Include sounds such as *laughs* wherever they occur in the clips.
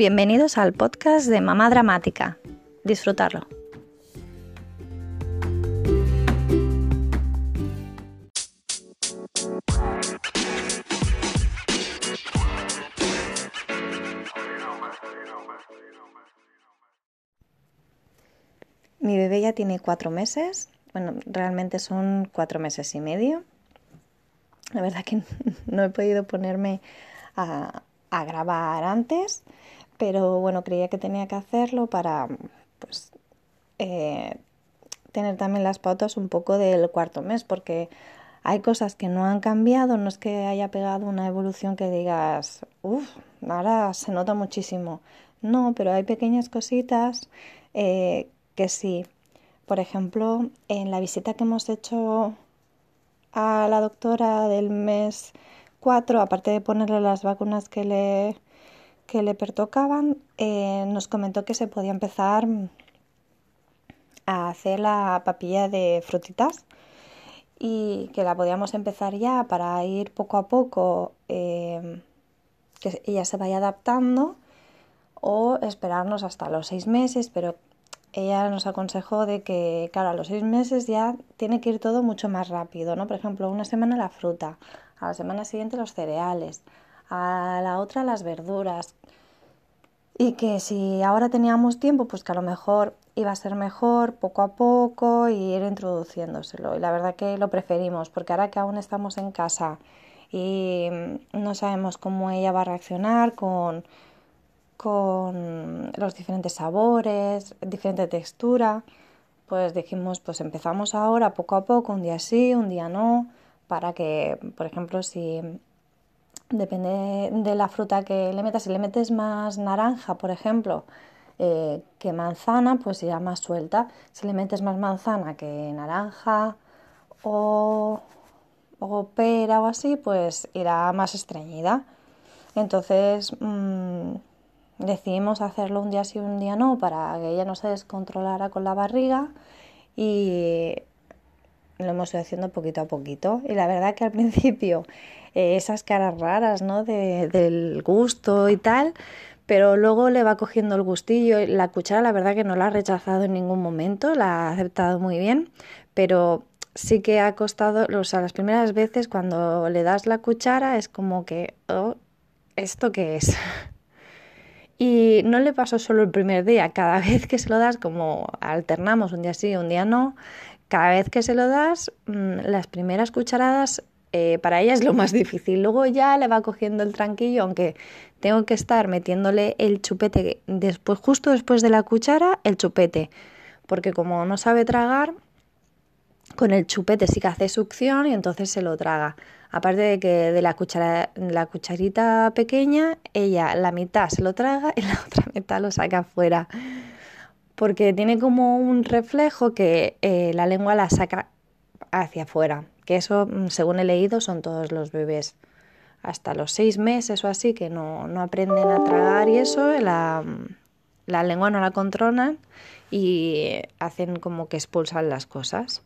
Bienvenidos al podcast de Mamá Dramática. Disfrutarlo. Mi bebé ya tiene cuatro meses. Bueno, realmente son cuatro meses y medio. La verdad que *laughs* no he podido ponerme a, grabar antes, pero bueno, creía que tenía que hacerlo para pues eh, tener también las pautas un poco del cuarto mes, porque hay cosas que no han cambiado, no es que haya pegado una evolución que digas, uff, ahora se nota muchísimo. No, pero hay pequeñas cositas eh, que sí. Por ejemplo, en la visita que hemos hecho a la doctora del mes 4, aparte de ponerle las vacunas que le, que le pertocaban, eh, nos comentó que se podía empezar a hacer la papilla de frutitas y que la podíamos empezar ya para ir poco a poco eh, que ella se vaya adaptando o esperarnos hasta los seis meses, pero ella nos aconsejó de que, claro, a los seis meses ya tiene que ir todo mucho más rápido, ¿no? Por ejemplo, una semana la fruta, a la semana siguiente los cereales, a la otra las verduras. Y que si ahora teníamos tiempo, pues que a lo mejor iba a ser mejor poco a poco y ir introduciéndoselo. Y la verdad que lo preferimos, porque ahora que aún estamos en casa y no sabemos cómo ella va a reaccionar con con los diferentes sabores, diferente textura, pues dijimos, pues empezamos ahora poco a poco, un día sí, un día no, para que, por ejemplo, si depende de la fruta que le metas, si le metes más naranja, por ejemplo, eh, que manzana, pues irá más suelta. Si le metes más manzana que naranja o, pera o así, pues irá más estreñida. Entonces, mmm, decidimos hacerlo un día sí un día no para que ella no se descontrolara con la barriga y lo hemos ido haciendo poquito a poquito. Y la verdad que al *laughs* principio eh, esas caras raras ¿no? De, del gusto y tal pero luego le va cogiendo el gustillo. La cuchara la verdad que no la ha rechazado en ningún momento la ha aceptado muy bien pero sí que ha costado o sea las primeras veces cuando le das la cuchara es como que oh, esto qué es *laughs* Y no le pasó solo el primer día, cada *laughs* vez que se lo das, como alternamos un día sí, un día no, cada vez que se lo das, mm, las primeras cucharadas eh, para ella es lo más difícil. Luego ya le va cogiendo el tranquillo, aunque tengo que estar metiéndole el chupete después, justo después de la cuchara, el chupete, porque como no sabe tragar, con el chupete sí que hace succión y entonces se lo traga. Aparte de que de la, cuchara, la cucharita pequeña, ella la mitad se lo traga y la *laughs* otra mitad lo saca afuera. Porque tiene como un reflejo que eh, la lengua la saca hacia afuera. Que eso, mm, según he leído, son todos los bebés. Hasta los seis meses o así, que no, no aprenden a tragar y eso, la, la lengua no la controlan y hacen como que expulsan las cosas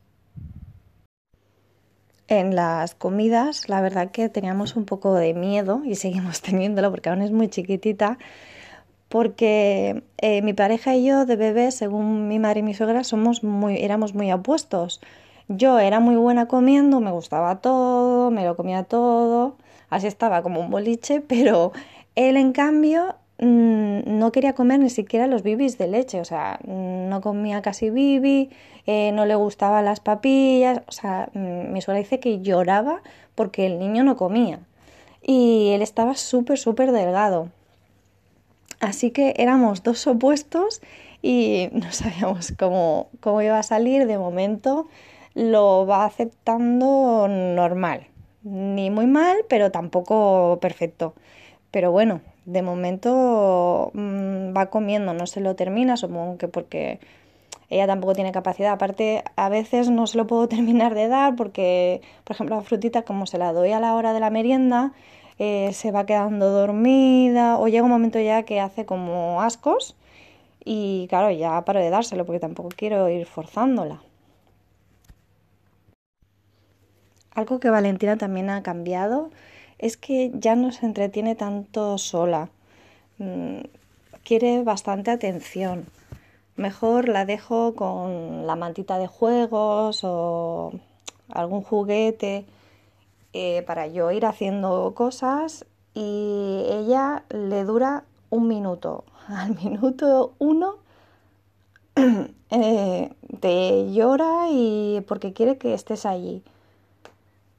en las comidas, la verdad que teníamos un poco de miedo y seguimos *laughs* teniéndolo porque aún es muy chiquitita, porque eh, mi pareja y yo de bebé, según mi madre y mi suegra, somos muy, éramos muy opuestos. Yo era muy buena comiendo, me gustaba todo, me lo comía todo, así estaba como un boliche, *laughs* pero él en cambio Mm, no quería comer ni siquiera los bibis de leche, o sea, no comía casi bibi, eh, no le gustaban las papillas, o sea, mm, mi suegra dice que lloraba porque el niño no comía y él estaba súper, súper delgado. Así que éramos dos opuestos y no sabíamos cómo, cómo iba a salir. De momento lo va aceptando normal, ni muy mal, pero tampoco perfecto. Pero bueno, de momento mm, va comiendo, no se lo termina, supongo que porque ella tampoco tiene capacidad. Aparte, a veces no se lo puedo *laughs* terminar de dar porque, por ejemplo, la frutita, como se la doy a la hora de la merienda, eh, se va quedando dormida o llega un momento ya que hace como ascos y claro, ya paro de dárselo porque tampoco quiero ir forzándola. Algo que Valentina también ha cambiado es que ya no se entretiene tanto sola. Mm, quiere bastante atención. Mejor la dejo con la mantita de juegos o algún juguete eh, para yo ir haciendo cosas y ella le dura un minuto. *laughs* Al minuto uno *clears throat* eh, te llora y porque quiere que estés allí.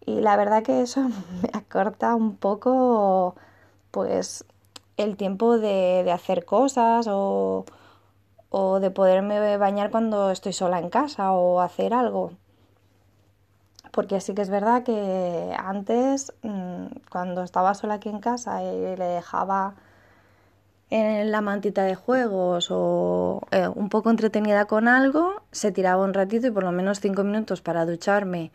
Y la verdad que eso *laughs* me acorta un poco pues el tiempo de, hacer cosas o, o de poderme bañar cuando estoy sola en casa o hacer algo porque sí que es verdad que antes, mm, cuando estaba sola aquí en casa y le dejaba en la mantita de juegos o eh, un poco entretenida con algo, se tiraba un ratito y por lo menos cinco minutos para ducharme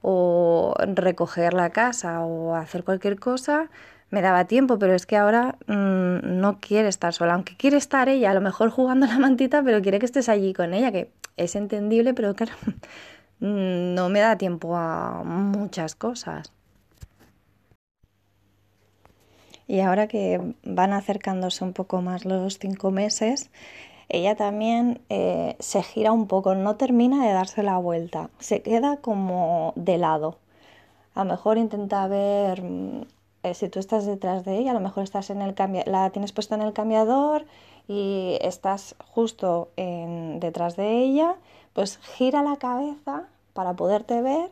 o recoger la casa o hacer cualquier cosa, me daba tiempo, pero es que ahora mm, no quiere estar sola, aunque quiere estar ella, a lo mejor jugando la mantita, pero quiere que estés allí con ella, que es entendible, pero claro, *laughs* no me da tiempo a muchas cosas. Y ahora que van acercándose un poco más los cinco meses, ella también eh, se gira un poco, no termina de darse la vuelta, se queda como de lado. A lo mejor intenta ver mm, eh, si tú estás detrás de ella, a lo mejor estás en el la tienes puesta en el cambiador y estás justo detrás de ella, pues gira la cabeza para poderte ver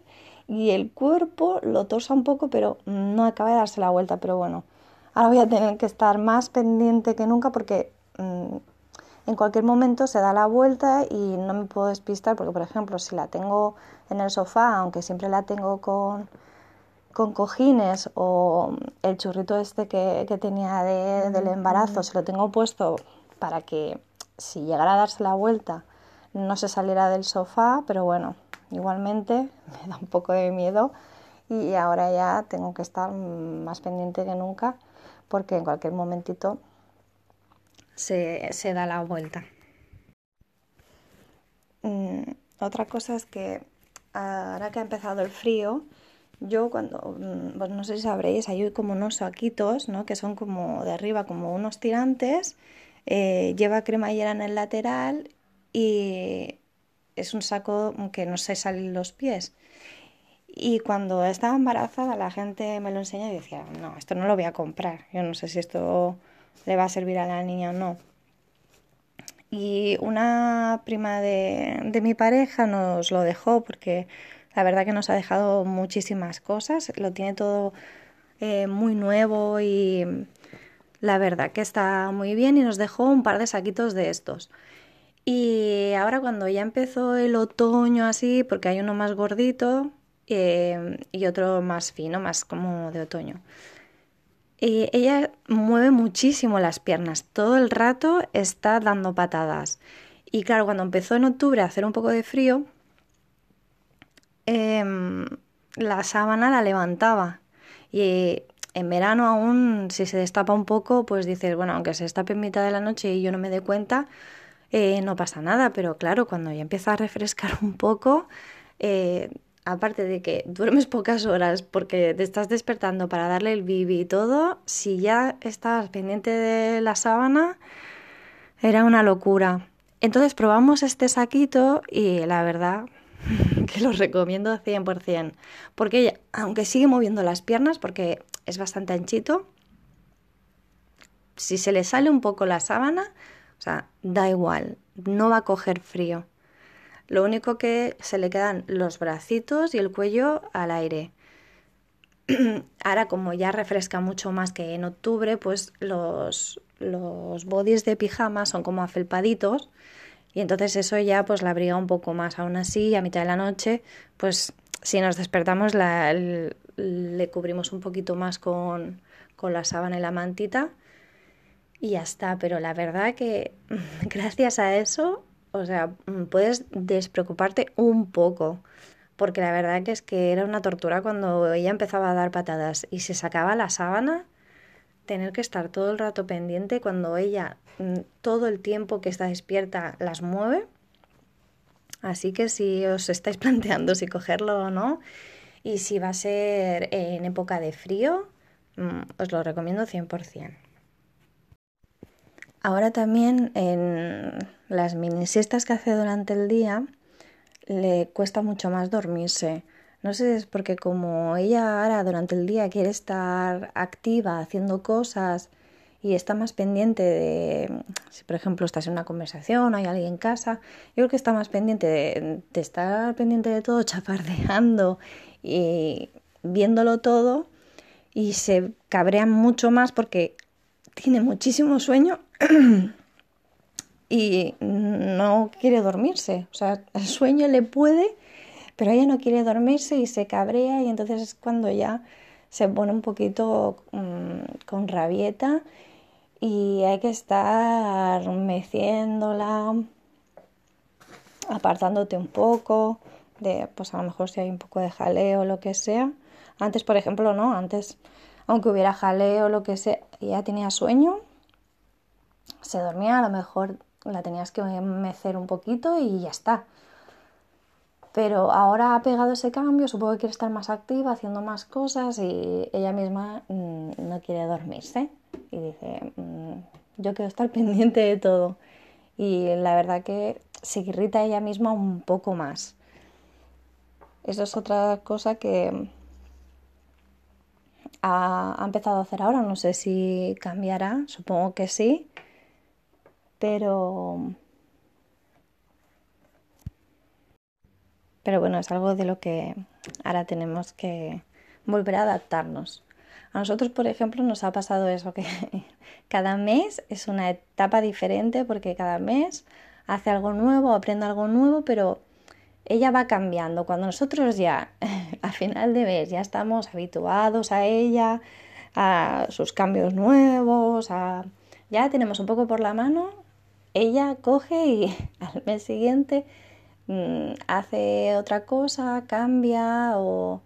y el cuerpo lo torsa un poco, pero no acaba de darse la vuelta. Pero bueno, ahora voy a tener que estar más pendiente que nunca porque mm, en cualquier momento se da la vuelta y no me puedo despistar porque, por ejemplo, si la tengo en el sofá, aunque siempre la tengo con, con cojines o el churrito este que, tenía del embarazo, se lo tengo puesto para que si llegara a darse la vuelta no se saliera del sofá, pero bueno, igualmente *laughs* me da un poco de miedo y ahora ya tengo que estar más pendiente que nunca porque en cualquier momentito se, da la vuelta. Mm, otra cosa es que ahora que ha empezado el frío, yo cuando, mm, no sé si sabréis, hay como unos saquitos, ¿no? Que son como de arriba, como unos tirantes, eh, lleva cremallera en el lateral y es un saco que no se salen los pies. Y cuando estaba embarazada la gente me lo enseñó y decía, no, esto no lo voy a comprar. Yo no sé si esto le va a servir a la niña o no. Y una prima de, mi pareja nos lo dejó porque la verdad que nos ha dejado muchísimas cosas. Lo tiene todo eh, muy nuevo y la verdad que está muy bien y nos dejó un par de saquitos de estos. Y ahora cuando ya empezó el otoño así, porque hay uno más gordito eh, y otro más fino, más como de otoño. Y ella mueve muchísimo las piernas, todo el rato está dando patadas. Y claro, cuando empezó en octubre a hacer un poco de frío, em, la sábana la levantaba. Y en verano aún, si se destapa un poco, pues dices, bueno, aunque se destape en mitad de la noche y yo no me dé cuenta, eh, no pasa nada, pero claro, cuando ya empieza a refrescar un poco, eh, aparte de que duermes pocas horas porque te estás despertando para darle el bibi y todo, si ya estás pendiente de la sábana, era una locura. Entonces probamos este saquito y la verdad *laughs* que lo recomiendo 100%, porque ella, aunque sigue moviendo las piernas, porque es bastante anchito, si se le sale un poco la sábana, o sea, da igual, no va a coger frío. Lo único que se le quedan los bracitos y el cuello al aire. *clears throat* Ahora, como ya refresca mucho más que en octubre, pues los, los bodies de pijama son como afelpaditos y entonces eso ya pues la abriga un poco más. Aún así, a mitad de la noche, pues si nos despertamos la, le cubrimos un poquito más con, con la sábana y la mantita y ya está. Pero la verdad que *laughs* gracias a eso, o sea, puedes despreocuparte un poco. Porque la verdad que es que era una tortura cuando ella empezaba a dar patadas y se sacaba la sábana, tener que estar todo el rato pendiente cuando ella mm, todo el tiempo que está despierta las mueve. Así que si os estáis *laughs* planteando si cogerlo o no, y si va a ser en época de frío, mm, os lo recomiendo 100%. ahora también en las mini siestas que hace durante el día le cuesta mucho más dormirse. No sé es porque como ella ahora durante el día quiere estar activa haciendo cosas y está más pendiente de, si por ejemplo estás en una conversación, hay alguien en casa, yo creo que está más pendiente de, de estar pendiente de todo, *laughs* chapardeando y viéndolo todo y se cabrea mucho más porque tiene muchísimo sueño *clears throat* y no quiere dormirse. O sea, el sueño le puede, pero ella no quiere dormirse y se cabrea y entonces es cuando ya se pone un poquito mm, con rabieta y hay que estar meciéndola, apartándote un poco de, pues a lo mejor si hay un poco de jaleo o lo que sea. Antes, por ejemplo, no, antes, aunque hubiera jaleo o lo que sea, ella tenía sueño, se dormía, a lo mejor la tenías que mecer un poquito y ya está. Pero ahora ha pegado ese cambio, supongo que quiere estar más activa, haciendo más cosas y ella misma mm, no quiere dormirse. Y dice, mm, yo quiero estar *laughs* pendiente de todo. Y la verdad que se irrita ella misma un poco más. Eso es otra cosa que ha, ha empezado a hacer ahora. No sé si cambiará, supongo que sí pero pero bueno, es algo de lo que ahora tenemos que volver a adaptarnos. A nosotros, por ejemplo, nos ha pasado eso, que *laughs* cada mes es una etapa diferente porque cada mes hace algo nuevo, aprende algo nuevo, pero ella va cambiando. Cuando nosotros ya *laughs* a final de mes ya estamos habituados a ella, a sus cambios nuevos, a... ya tenemos un poco por la mano, ella coge y *laughs* al mes siguiente mm, hace otra cosa, cambia o...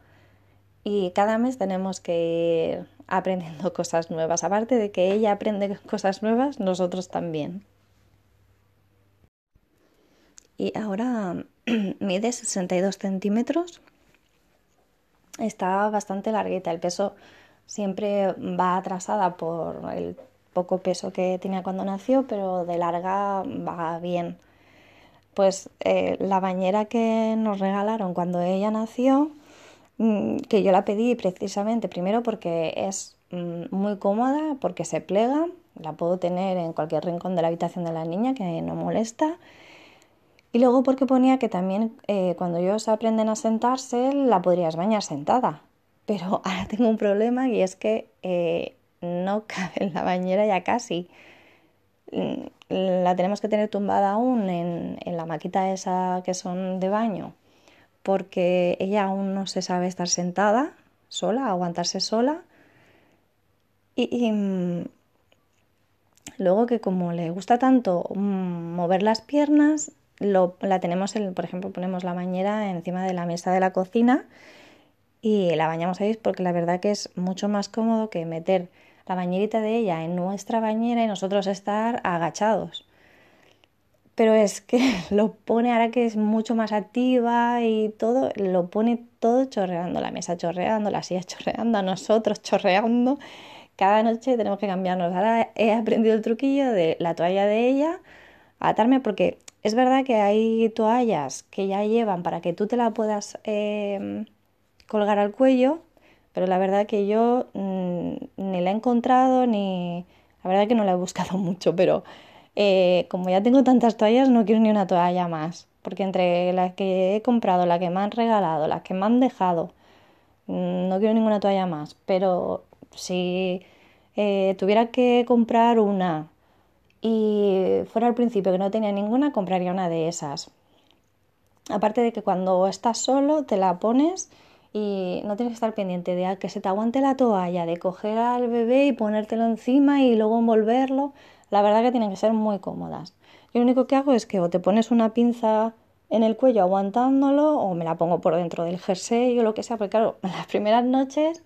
y cada mes tenemos que ir aprendiendo *laughs* cosas nuevas. Aparte de que ella aprende *laughs* cosas nuevas, nosotros también. Y ahora *clears throat* mide 62 centímetros. Está bastante larguita. El peso siempre va atrasada por el poco peso que tenía cuando nació, pero de larga va bien. Pues eh, la bañera que nos regalaron cuando ella nació, mm, que yo la pedí precisamente primero porque es mm, muy cómoda, porque se plega, la puedo tener en cualquier rincón de la habitación de la niña que no molesta. Y luego porque ponía que también eh, cuando ellos aprenden a sentarse la podrías bañar sentada. Pero *laughs* ahora tengo un problema y es que eh, no *laughs* cabe en la bañera ya casi. La tenemos que tener tumbada aún en, la maquita esa que son de baño, porque ella aún no se sabe estar sentada sola, aguantarse sola. Y, mm, luego que como le gusta tanto mm, mover las piernas, la tenemos, por ejemplo, ponemos la bañera encima de la mesa de la cocina y la bañamos ahí porque la verdad que es mucho más cómodo que meter la bañerita de ella en nuestra bañera y nosotros estar agachados. Pero es que *laughs* lo pone ahora que es mucho más activa y todo, lo pone todo chorreando, la mesa chorreando, la silla *laughs* chorreando, a nosotros chorreando. Cada noche tenemos que cambiarnos. Ahora he aprendido el truquillo de la toalla de ella, atarme porque es verdad que hay toallas que ya llevan para que tú te la puedas eh, colgar al cuello, pero la verdad que yo mm, ni la he encontrado ni... La verdad que no la he buscado *laughs* mucho, pero eh, como ya tengo tantas toallas no quiero ni una toalla más, porque entre las que he comprado, las que me han regalado, las que me han dejado, mm, no quiero ninguna toalla más, pero si eh, tuviera que comprar una y fuera al principio que no tenía ninguna, compraría una de esas. Aparte de que cuando estás solo te la pones y no tienes que estar pendiente de que se te aguante la toalla, de coger al bebé y ponértelo encima y luego envolverlo. La verdad que tienen que ser muy cómodas. Yo lo único que hago es que o te pones una pinza en el cuello aguantándolo o me la pongo por dentro del jersey o lo que sea, porque claro, *laughs* las primeras noches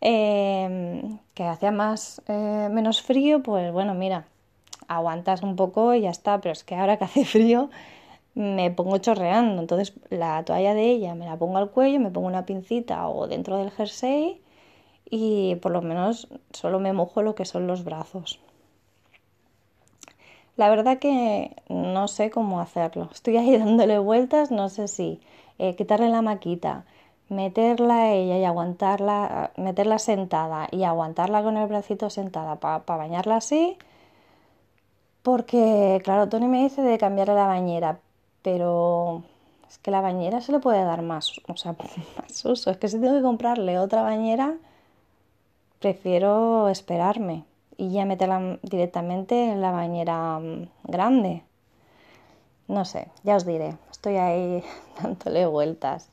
em, que hacía más eh, menos frío, pues bueno, mira, aguantas un poco y ya está, pero es que ahora que hace frío me pongo chorreando. Entonces la toalla de ella me la pongo al cuello, me pongo una pincita o dentro del jersey y por lo menos solo me mojo lo que son los brazos. La verdad que no sé cómo hacerlo. Estoy ahí *laughs* dándole vueltas, no sé si eh, quitarle la maquita, meterla a ella y aguantarla, meterla sentada y aguantarla con el bracito sentada para bañarla así. Porque, claro, Tony me dice de cambiarle la bañera, pero es que la bañera se le puede dar más, o sea, *laughs* más uso. Es que si tengo que comprarle otra bañera, prefiero esperarme y ya meterla directamente en la bañera mm, grande. No sé, ya os diré, estoy ahí *laughs* dándole vueltas.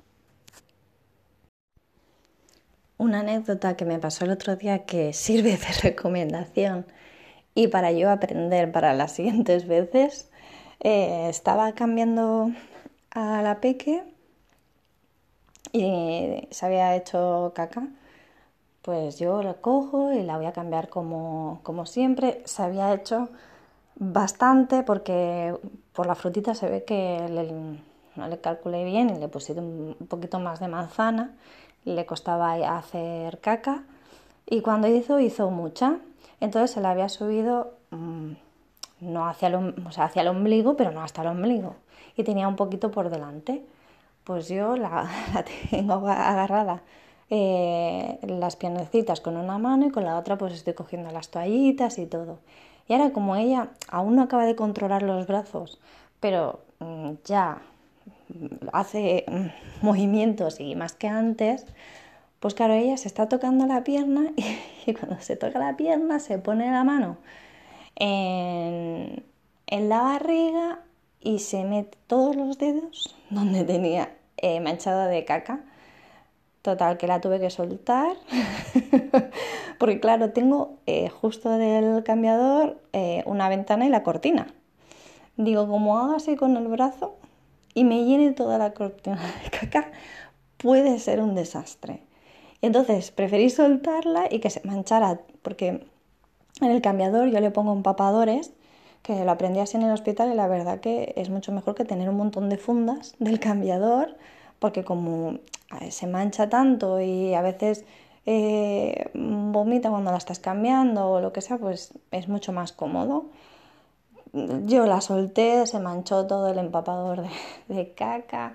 Una anécdota que me pasó el otro día que sirve de *laughs* recomendación y para yo aprender para las siguientes veces, eh, estaba cambiando a la peque y se había hecho caca pues yo la cojo y la voy a cambiar como, como siempre. Se había hecho bastante porque por la frutita se ve que no le calculé bien y le puse un poquito más de manzana. Le costaba hacer caca y cuando hizo, hizo mucha. Entonces se la había subido mm, no hacia el, hacia el ombligo, pero no hasta el ombligo. Y tenía un poquito por delante. Pues yo la, *laughs* la tengo agarrada eh, las piernecitas con una mano y con la otra pues estoy cogiendo las toallitas y todo. Y ahora como ella aún no acaba de controlar los brazos, pero mm, ya hace mm, movimientos y más que antes, pues claro, ella se está tocando la pierna *laughs* y, cuando se toca la pierna se pone la mano en, la barriga y se mete todos los dedos *laughs* donde tenía eh, manchada de caca Total, que la tuve que soltar. *laughs* Porque claro, tengo eh, justo del cambiador eh, una ventana y la cortina. Digo, como hago así con el brazo y me llene toda la cortina *laughs* de caca, puede ser un desastre. Entonces preferí soltarla y que se manchara, porque en el cambiador yo le pongo empapadores, que lo aprendí así en el hospital y la verdad que es mucho mejor que tener un montón de fundas *laughs* del cambiador porque como se mancha tanto y a veces eh, vomita cuando la estás cambiando o lo que sea, pues es mucho más cómodo. Yo la solté, se manchó todo el empapador de, *laughs* caca,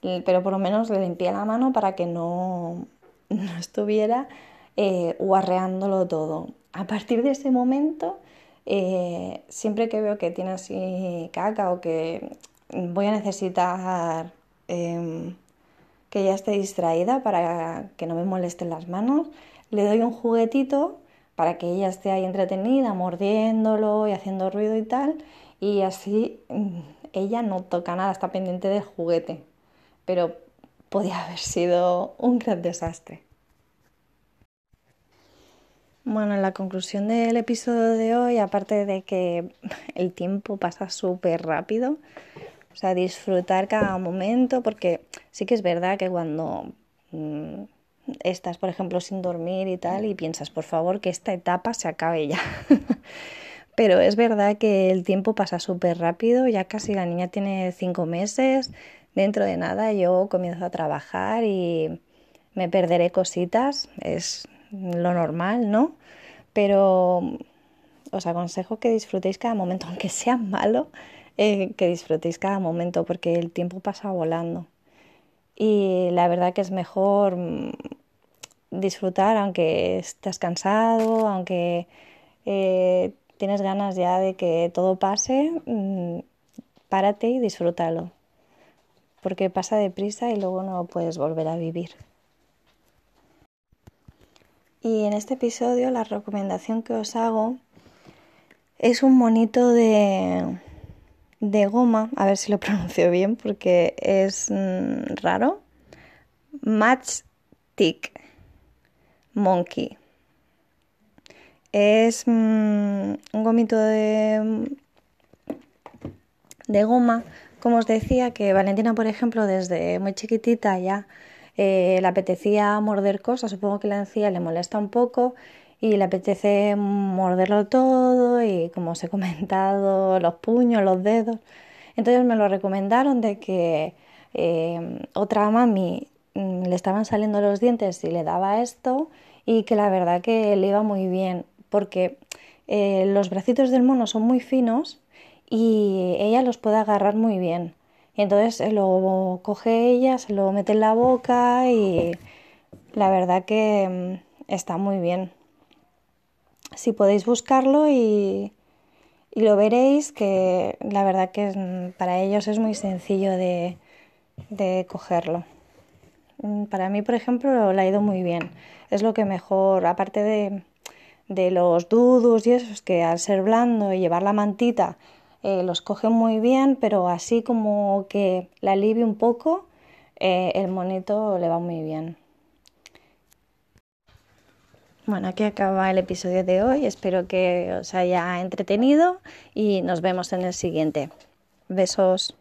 pero por lo menos le limpié la mano para que no, *laughs* estuviera eh, guarreándolo todo. A partir de ese momento, eh, siempre que veo que tiene así caca o que voy a necesitar em, que ella esté distraída para que no me molesten las manos. Le doy un juguetito para que ella esté ahí entretenida, mordiéndolo y haciendo ruido y tal. Y así mm, ella no toca nada, está pendiente del juguete. Pero podía haber sido un gran desastre. Bueno, en la conclusión del episodio de hoy, aparte de que *laughs* el tiempo pasa súper rápido, o sea, disfrutar cada momento, porque sí que es verdad que cuando mm, estás, por ejemplo, sin dormir y tal, y piensas, por favor, que esta etapa se acabe ya. *laughs* Pero es verdad que el tiempo pasa súper rápido, ya casi la niña tiene cinco meses, dentro de nada yo comienzo a trabajar y me perderé cositas, es lo normal, ¿no? Pero os aconsejo que disfrutéis cada momento, *laughs* aunque sea malo, eh, que disfrutéis cada momento porque el tiempo pasa volando. Y la verdad que es mejor mm, disfrutar aunque estés cansado, aunque eh, tienes ganas ya de que todo pase, mm, párate y disfrútalo. Porque pasa deprisa y luego no puedes volver a vivir. Y en este episodio la recomendación que os hago es un monito de, de goma, a ver si lo *laughs* pronuncio bien porque es mm, raro. Matchstick Monkey. Es mm, un gomito de, de goma, como os decía, que Valentina, por ejemplo, desde muy chiquitita ya eh, le apetecía morder cosas, supongo que la encía le molesta un poco y le apetece morderlo todo y como os he *laughs* comentado, los puños, los dedos. Entonces me lo recomendaron de que eh, otra mami mm, le estaban saliendo los dientes y le daba esto y que la verdad que le iba muy bien porque eh, los bracitos del mono son muy finos y ella los puede agarrar muy bien. Y entonces se lo coge ella, se lo mete en la boca y la verdad que mm, está muy bien. Si podéis buscarlo y, lo veréis que la verdad que mm, para ellos es muy sencillo de, de cogerlo. Mm, para mí, por ejemplo, le ha ido muy bien. Es lo que mejor, aparte de, de los dudos y eso, es que al ser blando y llevar la mantita, eh, los coge muy bien, pero así como que la alivie un poco, eh, el monito le va muy bien. Bueno, aquí acaba el episodio de hoy. Espero que os haya entretenido y nos vemos en el siguiente. Besos.